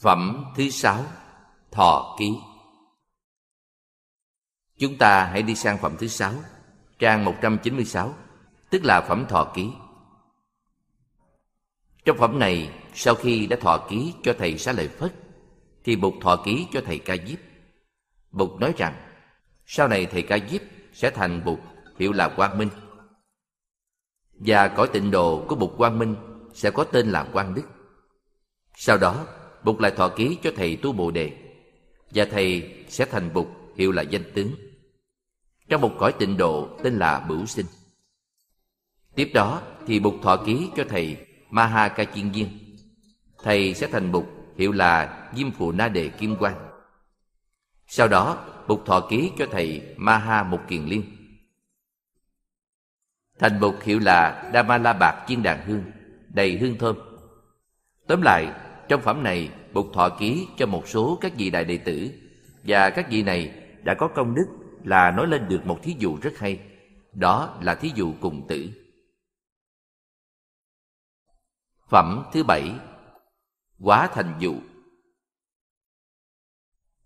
Phẩm thứ sáu, Thọ ký. Chúng ta hãy đi sang phẩm thứ sáu, Trang 196 Tức là phẩm thọ ký. Trong phẩm này, Sau khi đã thọ ký cho thầy xá lợi Phất, Thì Bụt thọ ký cho thầy Ca Diếp. Bụt nói rằng, Sau này thầy Ca Diếp sẽ thành Bụt Hiệu là Quang Minh. Và cõi tịnh độ của Bụt Quang Minh Sẽ có tên là Quang Đức. Sau đó Bụt lại thọ ký cho thầy tu Bồ Đề. Và thầy sẽ thành Bụt hiệu là danh tướng. Trong một cõi tịnh độ tên là Bửu Sinh. Tiếp đó thì Bụt thọ ký cho thầy Maha Ca Chiên Viên Thầy sẽ thành Bụt hiệu là Diêm Phụ Na Đề Kim Quang. Sau đó Bụt thọ ký cho thầy Maha Mục Kiền Liên Thành Bụt hiệu là Đa Ma La Bạc Chiên Đàn Hương, Đầy hương thơm. Tóm lại trong phẩm này, Bụt thọ ký cho một số các vị đại đệ tử và các vị này đã có công đức là nói lên được một thí dụ rất hay. Đó là thí dụ cùng tử. Phẩm thứ bảy Quá thành dụ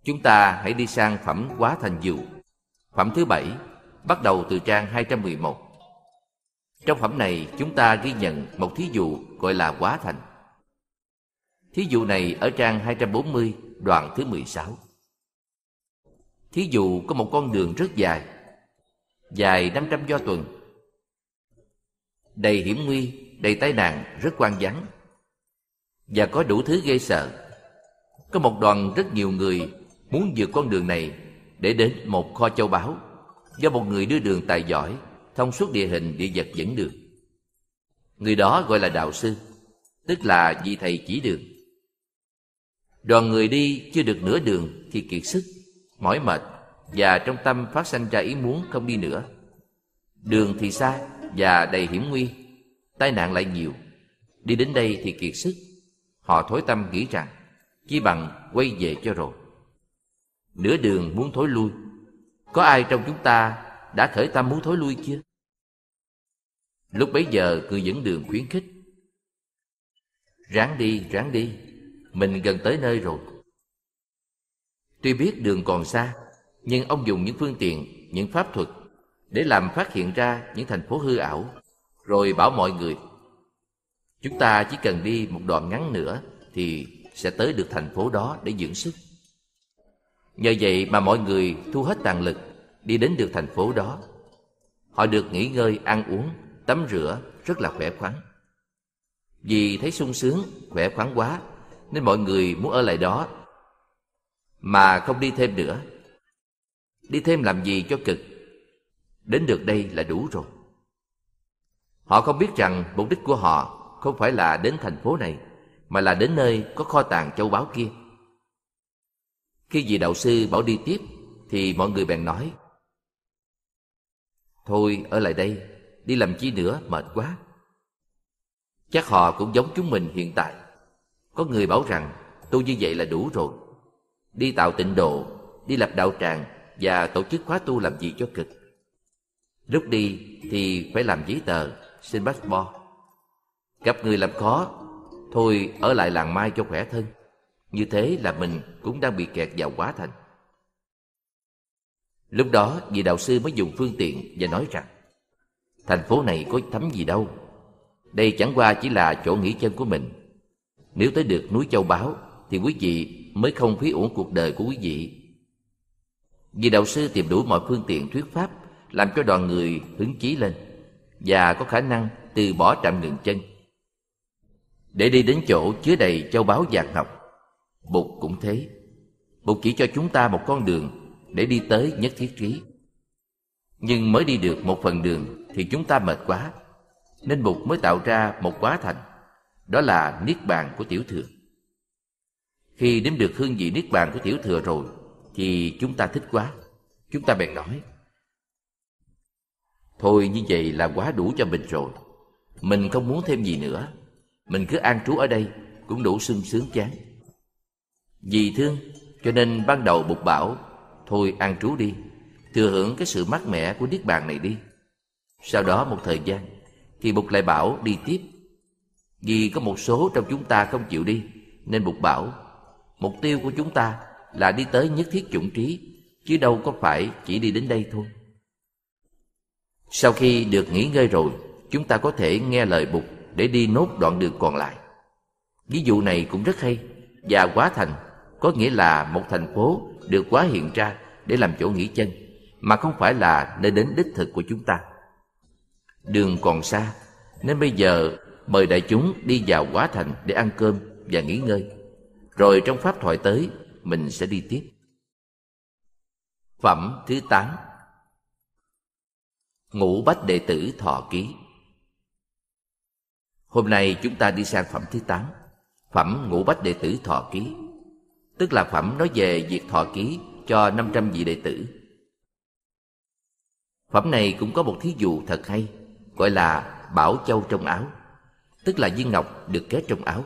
Chúng ta hãy đi sang phẩm quá thành dụ. Phẩm thứ bảy bắt đầu từ trang 211. Trong phẩm này chúng ta ghi nhận một thí dụ gọi là quá thành. Thí dụ này ở trang 240, đoạn thứ 16. Thí dụ có một con đường rất dài, dài 500 do tuần, đầy hiểm nguy, đầy tai nạn, rất quan vắng và có đủ thứ gây sợ. Có một đoàn rất nhiều người muốn vượt con đường này để đến một kho châu báu do một người đưa đường tài giỏi thông suốt địa hình địa vật dẫn đường. Người đó gọi là đạo sư, tức là vị thầy chỉ đường. Đoàn người đi chưa được nửa đường thì kiệt sức, mỏi mệt và trong tâm phát sinh ra ý muốn không đi nữa. Đường thì xa và đầy hiểm nguy, tai nạn lại nhiều. Đi đến đây thì kiệt sức, họ thối tâm nghĩ rằng chỉ bằng quay về cho rồi. Nửa đường muốn thối lui, có ai trong chúng ta đã khởi tâm muốn thối lui chưa? Lúc bấy giờ người dẫn đường khuyến khích. Ráng đi, ráng đi, mình gần tới nơi rồi. Tuy biết đường còn xa, nhưng ông dùng những phương tiện, những pháp thuật để làm phát hiện ra những thành phố hư ảo, rồi bảo mọi người chúng ta chỉ cần đi một đoạn ngắn nữa thì sẽ tới được thành phố đó để dưỡng sức. Nhờ vậy mà mọi người thu hết tàn lực đi đến được thành phố đó. Họ được nghỉ ngơi, ăn uống, tắm rửa rất là khỏe khoắn. Vì thấy sung sướng, khỏe khoắn quá nên mọi người muốn ở lại đó mà không đi thêm nữa. Đi thêm làm gì cho cực? Đến được đây là đủ rồi. Họ không biết rằng mục đích của họ không phải là đến thành phố này, mà là đến nơi có kho tàng châu báu kia. Khi vị đạo sư bảo đi tiếp, thì mọi người bèn nói, Thôi ở lại đây, đi làm chi nữa mệt quá. Chắc họ cũng giống chúng mình hiện tại. Có người bảo rằng tu như vậy là đủ rồi. Đi tạo tịnh độ, đi lập đạo tràng và tổ chức khóa tu làm gì cho cực. Lúc đi thì phải làm giấy tờ, xin passport. Gặp người làm khó, thôi ở lại làng mai cho khỏe thân. Như thế là mình cũng đang bị kẹt vào quá thành. Lúc đó vị đạo sư mới dùng phương tiện và nói rằng Thành phố này có thấm gì đâu Đây chẳng qua chỉ là chỗ nghỉ chân của mình nếu tới được núi Châu Báo Thì quý vị mới không phí uổng cuộc đời của quý vị. Vì đạo sư tìm đủ mọi phương tiện thuyết pháp, Làm cho đoàn người hứng chí lên, Và có khả năng từ bỏ trạm ngừng chân. Để đi đến chỗ chứa đầy châu báu vàng ngọc, Bụt cũng thế. Bụt chỉ cho chúng ta một con đường Để đi tới nhất thiết trí. Nhưng mới đi được một phần đường Thì chúng ta mệt quá, Nên Bụt mới tạo ra một quá thành đó là niết bàn của tiểu thừa. Khi đếm được hương vị niết bàn của tiểu thừa rồi, thì chúng ta thích quá. Chúng ta bèn nói: Thôi như vậy là quá đủ cho mình rồi. Mình không muốn thêm gì nữa. Mình cứ an trú ở đây, cũng đủ sung sướng chán. Vì thương, cho nên ban đầu bục bảo, Thôi an trú đi, Thừa hưởng cái sự mát mẻ của Niết Bàn này đi Sau đó một thời gian, Thì bục lại bảo đi tiếp vì có một số trong chúng ta không chịu đi Nên Bụt bảo Mục tiêu của chúng ta là đi tới nhất thiết chủng trí, chứ đâu có phải chỉ đi đến đây thôi. Sau khi được nghỉ ngơi rồi, chúng ta có thể nghe lời Bụt để đi nốt đoạn đường còn lại. Ví dụ này cũng rất hay, và quá thành có nghĩa là một thành phố được quá hiện ra để làm chỗ nghỉ chân, mà không phải là nơi đến đích thực của chúng ta. Đường còn xa, nên bây giờ mời đại chúng đi vào quá thành để ăn cơm và nghỉ ngơi. Rồi trong pháp thoại tới, mình sẽ đi tiếp. Phẩm thứ 8 Ngũ Bách Đệ Tử Thọ Ký. Hôm nay chúng ta đi sang phẩm thứ 8 Phẩm Ngũ Bách Đệ Tử Thọ Ký. Tức là phẩm nói về việc thọ ký cho 500 vị đệ tử. Phẩm này cũng có một thí dụ thật hay Gọi là Bảo Châu trong áo. Tức là viên ngọc, được kết trong áo.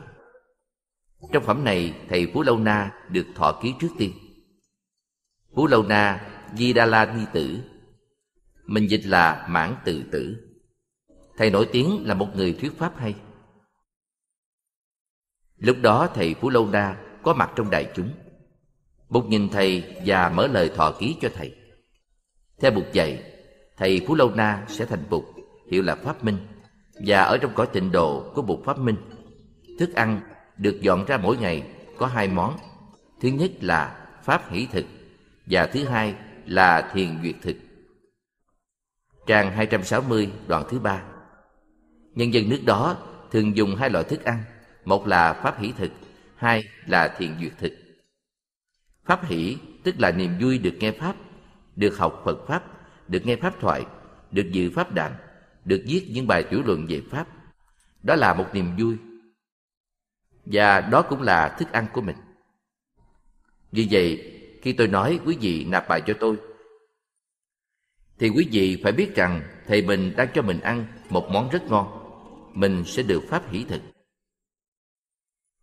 Trong phẩm này, thầy Phú Lâu Na được thọ ký trước tiên. Phú Lâu Na, Di Đa La Ni Tử. Mình dịch là mãn từ tử. Thầy nổi tiếng là một người thuyết pháp hay. Lúc đó, thầy Phú Lâu Na có mặt trong đại chúng. Bụt nhìn thầy và mở lời thọ ký cho thầy. Theo Bụt dạy, Thầy Phú Lâu Na sẽ thành Bụt Hiệu là Pháp Minh. Và ở trong cõi tịnh độ của Bụt Pháp Minh. Thức ăn được dọn ra mỗi ngày có hai món. Thứ nhất là Pháp hỷ thực Và thứ hai là Thiền duyệt thực. Trang 260 đoạn thứ ba. Nhân dân nước đó thường dùng hai loại thức ăn, Một là Pháp hỷ thực, Hai là Thiền duyệt thực. Pháp hỷ tức là niềm vui được nghe Pháp, Được học Phật Pháp, Được nghe Pháp thoại, Được dự Pháp đàn. Được viết những bài tiểu luận về Pháp. Đó là một niềm vui. Và đó cũng là thức ăn của mình. Vì vậy, khi tôi nói quý vị nạp bài cho tôi, thì quý vị phải biết rằng thầy mình đang cho mình ăn một món rất ngon. Mình sẽ được pháp hỷ thực.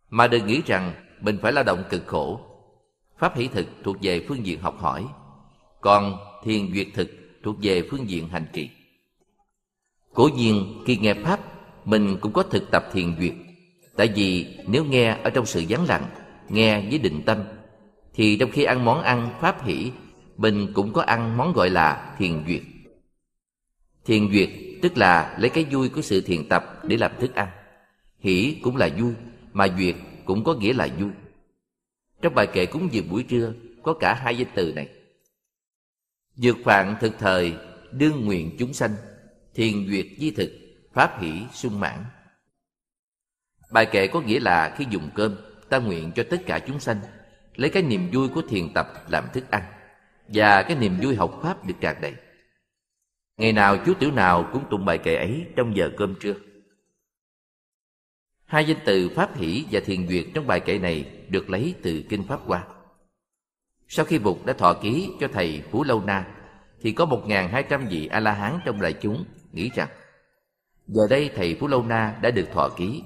Mà đừng nghĩ rằng mình phải lao động cực khổ. Pháp hỷ thực thuộc về phương diện học hỏi, còn thiền duyệt thực thuộc về phương diện hành trì cố nhiên khi nghe pháp, mình cũng có thực tập thiền duyệt. Tại vì nếu nghe ở trong sự vắng lặng, nghe với định tâm, thì trong khi ăn món ăn pháp hỷ, mình cũng có ăn món gọi là thiền duyệt. Thiền duyệt tức là lấy cái vui của sự thiền tập để làm thức ăn. Hỷ cũng là vui, mà duyệt cũng có nghĩa là vui. Trong bài kệ cúng dường buổi trưa, có cả hai danh từ này. Dược phạn thực thời đương nguyện chúng sanh thiền duyệt di thực, pháp hỷ sung mãn. Bài kệ có nghĩa là khi dùng cơm, ta nguyện cho tất cả chúng sanh lấy cái niềm vui của thiền tập làm thức ăn và cái niềm vui học pháp được tràn đầy. Ngày nào chú tiểu nào cũng tụng bài kệ ấy trong giờ cơm trưa. Hai danh từ pháp hỷ và thiền duyệt trong bài kệ này được lấy từ kinh pháp hoa. Sau khi bụt đã thọ ký cho thầy phú lâu na, thì có một hai trăm vị a la hán trong đại chúng nghĩ rằng, giờ đây thầy phú lâu na đã được thọ ký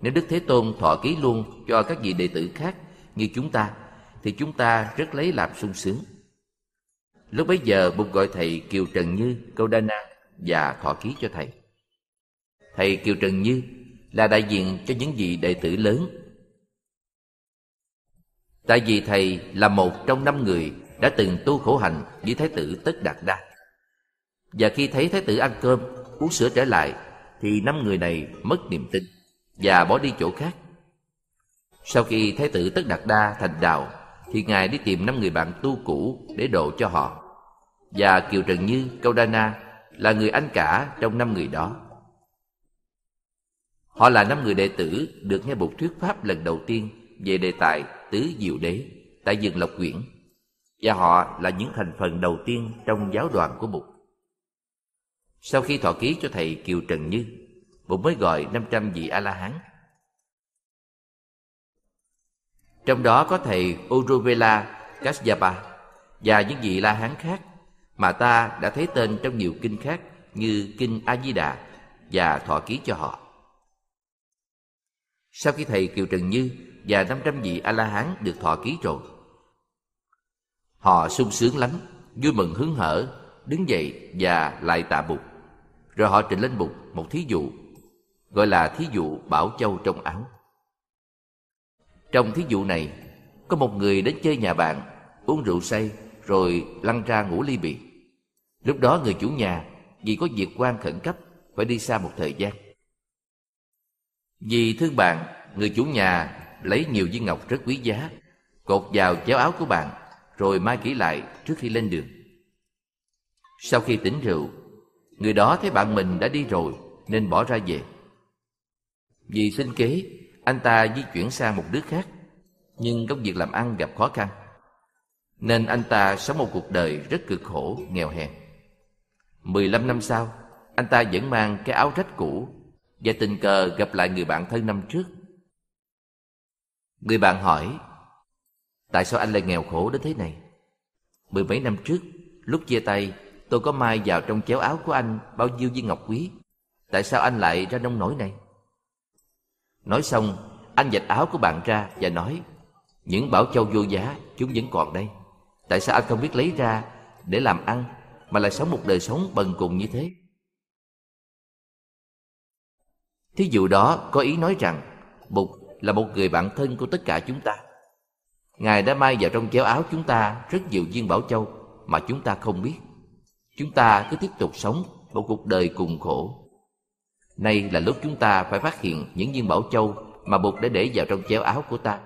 nếu đức thế tôn thọ ký luôn cho các vị đệ tử khác như chúng ta, thì chúng ta rất lấy làm sung sướng Lúc bấy giờ Bụt gọi thầy Kiều Trần Như Câu Đa Na và thọ ký cho thầy. Thầy Kiều Trần Như là đại diện cho những vị đệ tử lớn. Tại vì thầy là một trong năm người đã từng tu khổ hạnh với Thái tử Tất Đạt Đa. Và khi thấy Thái tử ăn cơm, uống sữa trở lại, thì năm người này mất niềm tin và bỏ đi chỗ khác. Sau khi Thái tử Tất Đạt Đa thành đạo, thì Ngài đi tìm năm người bạn tu cũ để độ cho họ và Kiều Trần Như, Câu Đa Na là người anh cả trong năm người đó. Họ là năm người đệ tử được nghe Bụt thuyết pháp lần đầu tiên về đề tài Tứ Diệu Đế tại vườn Lộc Quyển và họ là những thành phần đầu tiên trong giáo đoàn của Bụt. Sau khi thọ ký cho thầy Kiều Trần Như, Bụt mới gọi 500 vị A-la-hán. Trong đó có thầy Uruvela Kasyapa và những vị La-hán khác mà ta đã thấy tên trong nhiều kinh khác như kinh A Di Đà và thọ ký cho họ. Sau khi thầy Kiều Trần Như và 500 vị A La Hán được thọ ký rồi, họ sung sướng lắm, vui mừng hứng hở, đứng dậy và lại tạ Bụt. Rồi họ trình lên mục một thí dụ, gọi là thí dụ Bảo Châu trong áo. Trong thí dụ này, Có một người đến chơi nhà bạn Uống rượu say Rồi lăn ra ngủ ly bì Lúc đó người chủ nhà Vì có việc quan khẩn cấp Phải đi xa một thời gian. Vì thương bạn Người chủ nhà lấy nhiều viên ngọc rất quý giá Cột vào chéo áo của bạn Rồi mai kỹ lại trước khi lên đường. Sau khi tỉnh rượu Người đó thấy bạn mình đã đi rồi Nên bỏ ra về. Vì sinh kế Anh ta di chuyển sang một nước khác Nhưng công việc làm ăn gặp khó khăn Nên anh ta sống một cuộc đời rất cực khổ, nghèo hèn. 15 năm sau Anh ta vẫn mang cái áo rách cũ Và tình cờ gặp lại người bạn thân năm trước. Người bạn hỏi Tại sao anh lại nghèo khổ đến thế này? Mười mấy năm trước Lúc chia tay Tôi có mai vào trong chéo áo của anh Bao nhiêu viên ngọc quý. Tại sao anh lại ra nông nổi này? Nói xong, Anh dạch áo của bạn ra và nói, Những bảo châu vô giá, Chúng vẫn còn đây. Tại sao anh không biết lấy ra Để làm ăn Mà lại sống một đời sống bần cùng như thế? Thí dụ đó, có ý nói rằng, Bụt là một người bạn thân của tất cả chúng ta. Ngài đã mai vào trong chéo áo chúng ta Rất nhiều viên bảo châu Mà chúng ta không biết. Chúng ta cứ tiếp tục sống Một cuộc đời cùng khổ. Nay là lúc chúng ta phải phát hiện Những viên bảo châu Mà Bụt đã để vào trong chéo áo của ta.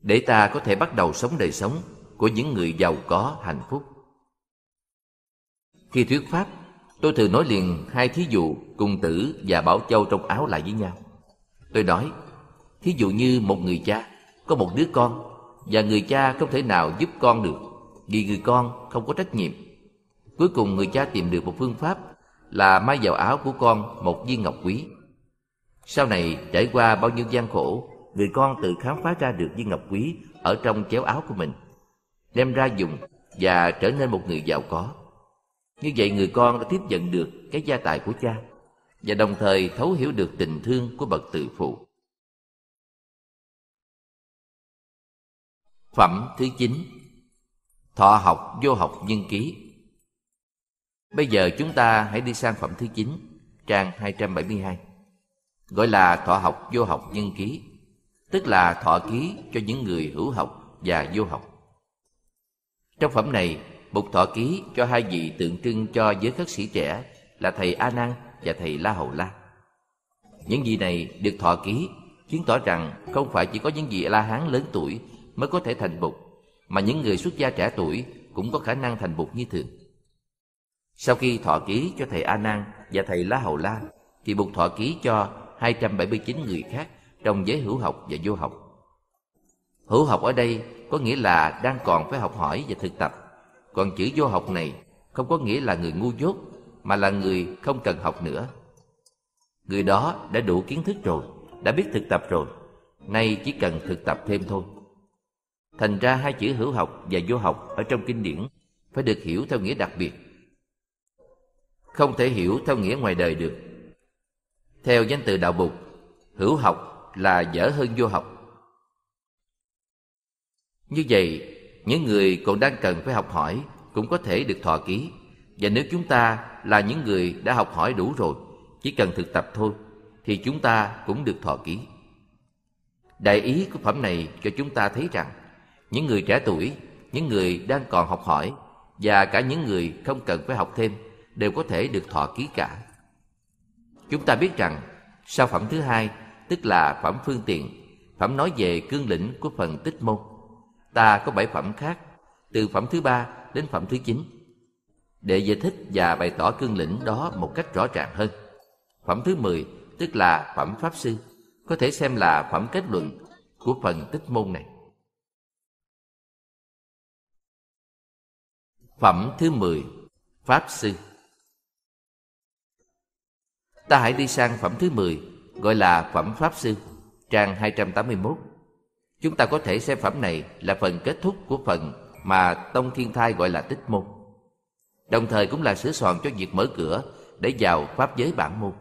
Để ta có thể bắt đầu sống đời sống Của những người giàu có hạnh phúc. Khi thuyết pháp, Tôi thường nói liền hai thí dụ Cùng tử và bảo châu trong áo lại với nhau. Tôi nói, Thí dụ như một người cha Có một đứa con Và người cha không thể nào giúp con được. Vì người con không có trách nhiệm. Cuối cùng người cha tìm được một phương pháp Là mai vào áo của con một viên ngọc quý. Sau này trải qua bao nhiêu gian khổ, Người con tự khám phá ra được viên ngọc quý Ở trong chéo áo của mình, Đem ra dùng Và trở nên một người giàu có. Như vậy người con đã tiếp nhận được Cái gia tài của cha và đồng thời thấu hiểu được tình thương của bậc từ phụ. Phẩm thứ 9 Thọ học, vô học, nhân ký. Bây giờ chúng ta hãy đi sang phẩm thứ 9 Trang 272 Gọi là thọ học, vô học, nhân ký. Tức là thọ ký cho những người hữu học và vô học. Trong phẩm này, bục thọ ký cho hai vị tượng trưng cho giới khất sĩ trẻ Là thầy A Nan và thầy La Hầu La. Những vị này được thọ ký, chứng tỏ rằng không phải chỉ có những vị La Hán lớn tuổi mới có thể thành bục mà những người xuất gia trẻ tuổi cũng có khả năng thành Bụt như thường. Sau khi thọ ký cho thầy A Nan và thầy La Hầu La, thì Bụt thọ ký cho 279 người khác trong giới hữu học và vô học. Hữu học ở đây có nghĩa là đang còn phải học hỏi và thực tập, còn chữ vô học này không có nghĩa là người ngu dốt mà là người không cần học nữa. Người đó đã đủ kiến thức rồi, đã biết thực tập rồi, nay chỉ cần thực tập thêm thôi. Thành ra hai chữ hữu học và vô học ở trong kinh điển phải được hiểu theo nghĩa đặc biệt. Không thể hiểu theo nghĩa ngoài đời được. Theo danh từ đạo bục, hữu học là dở hơn vô học. Như vậy, những người còn đang cần phải học hỏi cũng có thể được thọ ký và nếu chúng ta là những người đã học hỏi đủ rồi, chỉ cần thực tập thôi, thì chúng ta cũng được thọ ký. Đại ý của phẩm này cho chúng ta thấy rằng, những người trẻ tuổi, những người đang còn học hỏi, và cả những người không cần phải học thêm, đều có thể được thọ ký cả. Chúng ta biết rằng, sau phẩm thứ hai, tức là phẩm phương tiện, phẩm nói về cương lĩnh của phần tích môn. Ta có bảy phẩm khác, từ phẩm thứ ba đến phẩm thứ chín để giải thích và bày tỏ cương lĩnh đó một cách rõ ràng hơn. Phẩm thứ 10, tức là phẩm Pháp Sư, có thể xem là phẩm kết luận của phần tích môn này. Phẩm thứ 10, Pháp Sư Ta hãy đi sang phẩm thứ 10, gọi là phẩm Pháp Sư, trang 281. Chúng ta có thể xem phẩm này là phần kết thúc của phần mà Tông Thiên Thai gọi là tích môn đồng thời cũng là sửa soạn cho việc mở cửa để vào pháp giới bản môn.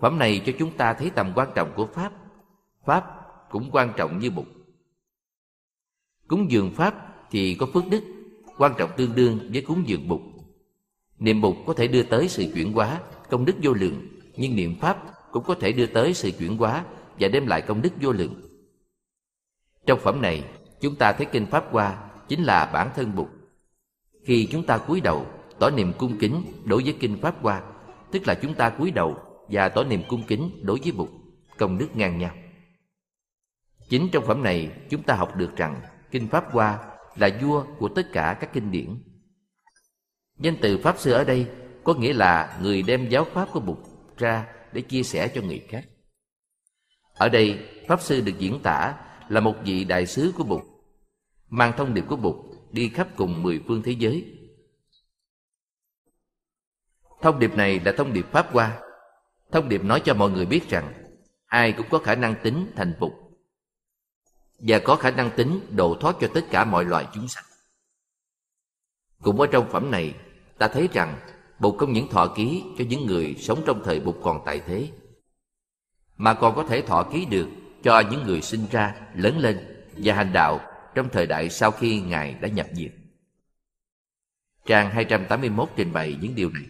Phẩm này cho chúng ta thấy tầm quan trọng của Pháp. Pháp cũng quan trọng như Bụt. Cúng dường Pháp thì có phước đức, quan trọng tương đương với cúng dường Bụt. Niệm Bụt có thể đưa tới sự chuyển hóa, công đức vô lượng, nhưng niệm Pháp cũng có thể đưa tới sự chuyển hóa và đem lại công đức vô lượng. Trong phẩm này, chúng ta thấy kinh Pháp Hoa chính là bản thân Bụt. Khi chúng ta cúi đầu, tỏ niềm cung kính đối với kinh Pháp Hoa, tức là chúng ta cúi đầu và tỏ niềm cung kính đối với Bụt, công đức ngang nhau. Chính trong phẩm này, chúng ta học được rằng kinh Pháp Hoa là vua của tất cả các kinh điển. Danh từ Pháp Sư ở đây có nghĩa là người đem giáo Pháp của Bụt ra để chia sẻ cho người khác. Ở đây, Pháp Sư được diễn tả là một vị đại sứ của Bụt, mang thông điệp của Bụt đi khắp cùng mười phương thế giới. Thông điệp này là thông điệp Pháp Hoa. Thông điệp nói cho mọi người biết rằng ai cũng có khả năng tính thành Bụt và có khả năng tính độ thoát cho tất cả mọi loài chúng sanh. Cũng ở trong phẩm này, ta thấy rằng Bụt không những thọ ký cho những người sống trong thời Bụt còn tại thế, mà còn có thể thọ ký được cho những người sinh ra, lớn lên và hành đạo trong thời đại sau khi Ngài đã nhập diệt. Trang 281 trình bày những điều này.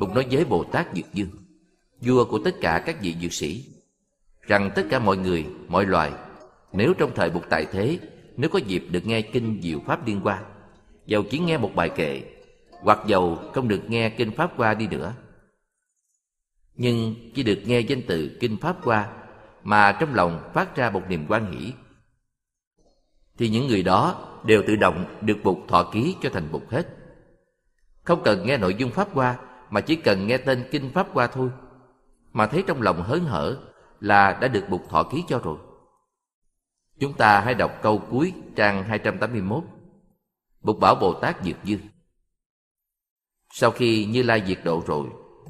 Bụt nói với Bồ Tát Dược Dương, vua của tất cả các vị dược sĩ, rằng tất cả mọi người, mọi loài, nếu trong thời buộc tại thế, nếu có dịp được nghe kinh Diệu Pháp Liên quan dầu chỉ nghe một bài kệ, hoặc dầu không được nghe kinh Pháp qua đi nữa, nhưng chỉ được nghe danh từ kinh Pháp qua mà trong lòng phát ra một niềm quan hỷ thì những người đó đều tự động được bục thọ ký cho thành bục hết. Không cần nghe nội dung Pháp qua mà chỉ cần nghe tên Kinh Pháp qua thôi mà thấy trong lòng hớn hở là đã được bục thọ ký cho rồi. Chúng ta hãy đọc câu cuối trang 281. Bụt bảo Bồ Tát diệt dư Sau khi Như Lai diệt độ rồi,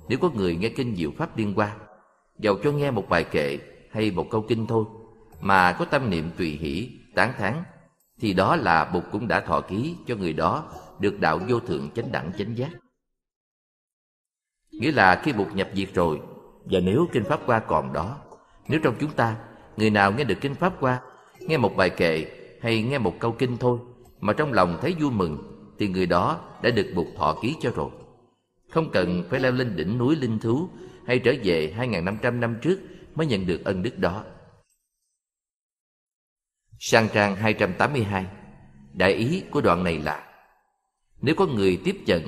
nếu có người nghe kinh Diệu Pháp Liên Hoa, dầu cho nghe một bài kệ hay một câu kinh thôi, mà có tâm niệm tùy hỷ, tán thán, thì đó là Bụt cũng đã thọ ký cho người đó được đạo vô thượng chánh đẳng chánh giác. Nghĩa là khi Bụt nhập diệt rồi, và nếu kinh Pháp qua còn đó, nếu trong chúng ta, người nào nghe được kinh Pháp qua nghe một bài kệ hay nghe một câu kinh thôi, mà trong lòng thấy vui mừng, thì người đó đã được Bụt thọ ký cho rồi. Không cần phải leo lên đỉnh núi linh thú hay trở về 2.500 năm trước mới nhận được ân đức đó. Sang trang 282 Đại ý của đoạn này là Nếu có người tiếp nhận,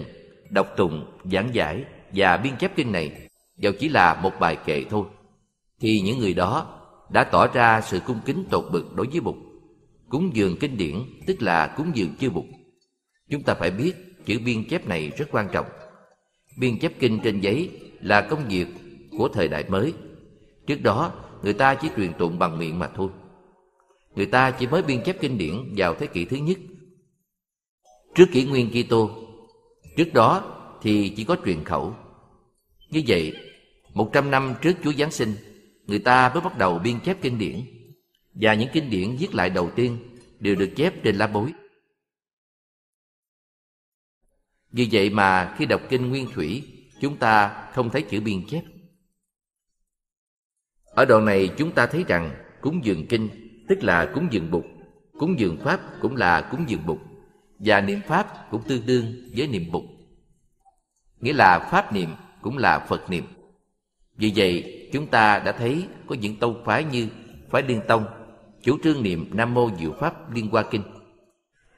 đọc tụng, giảng giải và biên chép kinh này dầu chỉ là một bài kệ thôi thì những người đó đã tỏ ra sự cung kính tột bực đối với Bụt. Cúng dường kinh điển tức là cúng dường chư Bụt. Chúng ta phải biết chữ biên chép này rất quan trọng. Biên chép kinh trên giấy là công việc của thời đại mới. Trước đó, người ta chỉ truyền tụng bằng miệng mà thôi. Người ta chỉ mới biên chép kinh điển vào thế kỷ thứ nhất. Trước kỷ nguyên Kitô, trước đó thì chỉ có truyền khẩu. Như vậy, một trăm năm trước Chúa Giáng sinh, người ta mới bắt đầu biên chép kinh điển. Và những kinh điển viết lại đầu tiên đều được chép trên lá bối. Vì vậy mà khi đọc kinh Nguyên Thủy, chúng ta không thấy chữ biên chép. Ở đoạn này chúng ta thấy rằng cúng dường kinh tức là cúng dường Bụt, cúng dường Pháp cũng là cúng dường Bụt, và niệm Pháp cũng tương đương với niệm Bụt. Nghĩa là Pháp niệm cũng là Phật niệm. Vì vậy, chúng ta đã thấy có những tông phái như phái Liên Tông, chủ trương niệm Nam Mô Diệu Pháp Liên Hoa Kinh.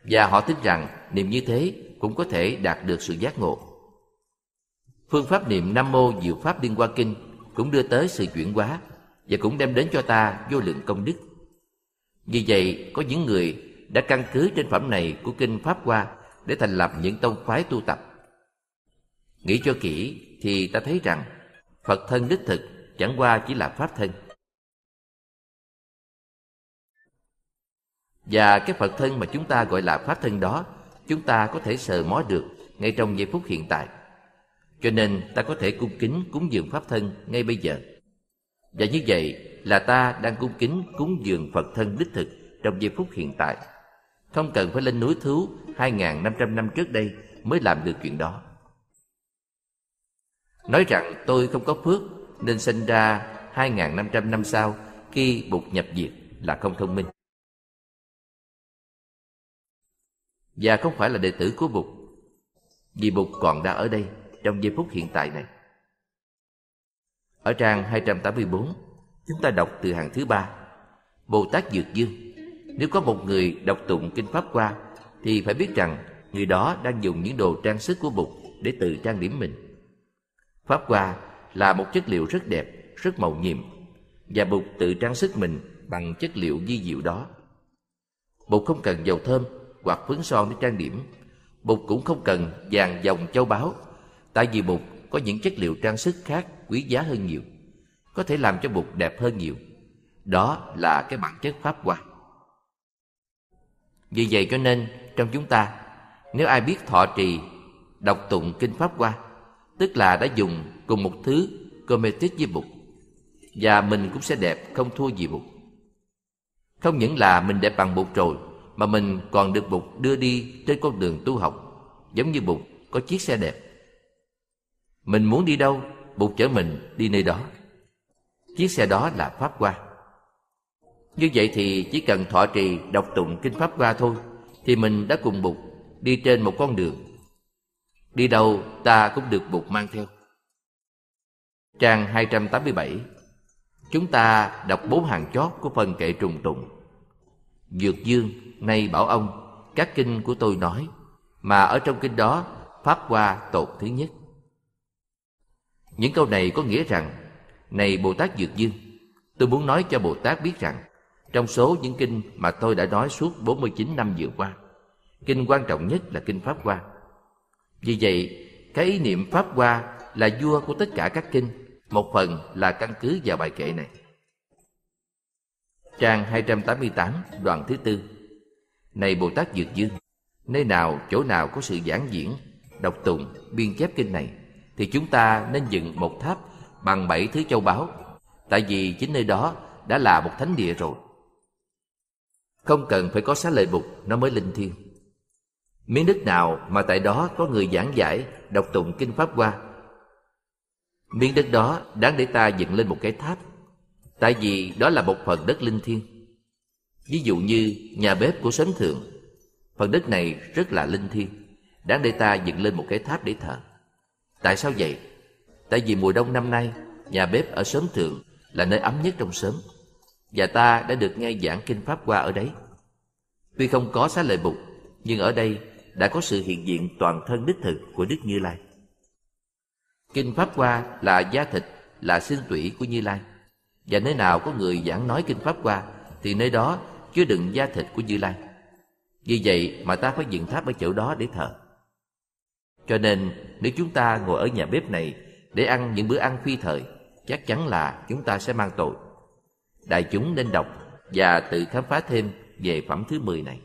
Và họ tin rằng niệm như thế cũng có thể đạt được sự giác ngộ. Phương pháp niệm Nam Mô Diệu Pháp Liên Hoa Kinh cũng đưa tới sự chuyển hóa và cũng đem đến cho ta vô lượng công đức. Vì vậy, có những người đã căn cứ trên phẩm này của Kinh Pháp Hoa để thành lập những tông phái tu tập. Nghĩ cho kỹ thì ta thấy rằng Phật thân đích thực chẳng qua chỉ là Pháp thân. Và cái Phật thân mà chúng ta gọi là Pháp thân đó, chúng ta có thể sờ mó được ngay trong giây phút hiện tại. Cho nên ta có thể cung kính, cúng dường Pháp thân ngay bây giờ. Và như vậy là ta đang cung kính, cúng dường Phật thân đích thực trong giây phút hiện tại. Không cần phải lên núi thú 2.500 năm trước đây mới làm được chuyện đó. Nói rằng tôi không có phước nên sinh ra 2.500 năm sau khi Bụt nhập diệt là không thông minh. Và không phải là đệ tử của Bụt, Vì Bụt còn đang ở đây Trong giây phút hiện tại này Ở trang 284 Chúng ta đọc từ hàng thứ ba Bồ Tát Dược Dương, Nếu có một người đọc tụng Kinh Pháp qua, Thì phải biết rằng người đó đang dùng những đồ trang sức của Bụt để tự trang điểm mình Pháp qua là một chất liệu rất đẹp, rất màu nhiệm Và Bụt tự trang sức mình bằng chất liệu di diệu đó. Bụt không cần dầu thơm hoặc phấn son để trang điểm. Bụt cũng không cần vàng dòng châu báu Tại vì Bụt có những chất liệu trang sức khác quý giá hơn nhiều Có thể làm cho Bụt đẹp hơn nhiều. Đó là cái bản chất Pháp Hoa. Vì vậy cho nên trong chúng ta Nếu ai biết thọ trì Đọc tụng Kinh Pháp Hoa Tức là đã dùng cùng một thứ Cometic với Bụt. Và mình cũng sẽ đẹp, không thua gì Bụt. Không những là mình đẹp bằng Bụt rồi, Mà mình còn được Bụt đưa đi trên con đường tu học. Giống như Bụt có chiếc xe đẹp. Mình muốn đi đâu, Bụt chở mình đi nơi đó. Chiếc xe đó là Pháp Hoa. Như vậy thì chỉ cần thọ trì đọc tụng Kinh Pháp Hoa thôi, Thì mình đã cùng Bụt đi trên một con đường Đi đâu ta cũng được Bụt mang theo. Trang 287 Chúng ta đọc bốn hàng chót của phần kệ trùng tụng. Dược Dương, nay bảo ông, Các kinh của tôi nói, Mà ở trong kinh đó, Pháp Hoa tột thứ nhất. Những câu này có nghĩa rằng, Này Bồ Tát Dược Dương, Tôi muốn nói cho Bồ Tát biết rằng, Trong số những kinh mà tôi đã nói suốt 49 năm vừa qua, Kinh quan trọng nhất là kinh Pháp Hoa. Vì vậy, cái ý niệm Pháp Hoa là vua của tất cả các kinh Một phần là căn cứ vào bài kệ này. Trang 288 đoạn thứ tư. Này Bồ Tát Dược Dương Nơi nào chỗ nào có sự giảng diễn Đọc tụng, biên chép kinh này Thì chúng ta nên dựng một tháp Bằng bảy thứ châu báu Tại vì chính nơi đó đã là một thánh địa rồi. Không cần phải có xá lợi bục Nó mới linh thiêng. Miếng đất nào mà tại đó có người giảng giải, Đọc tụng kinh Pháp qua Miếng đất đó đáng để ta dựng lên một cái tháp. Tại vì đó là một phần đất linh thiêng. Ví dụ như nhà bếp của sớm thượng, Phần đất này rất là linh thiêng, Đáng để ta dựng lên một cái tháp để thờ. Tại sao vậy? Tại vì mùa đông năm nay, Nhà bếp ở sớm thượng là nơi ấm nhất trong sớm Và ta đã được nghe giảng kinh Pháp qua ở đấy. Tuy không có xá lợi bục Nhưng ở đây đã có sự hiện diện toàn thân đích thực của Đức Như Lai. Kinh Pháp Hoa là da thịt, là xương tủy của Như Lai. Và nơi nào có người giảng nói kinh Pháp Hoa, Thì nơi đó chứa đựng da thịt của Như Lai. Vì vậy mà ta phải dựng tháp ở chỗ đó để thờ. Cho nên nếu chúng ta ngồi ở nhà bếp này Để ăn những bữa ăn phi thời Chắc chắn là chúng ta sẽ mang tội. Đại chúng nên đọc Và tự khám phá thêm về phẩm thứ 10 này.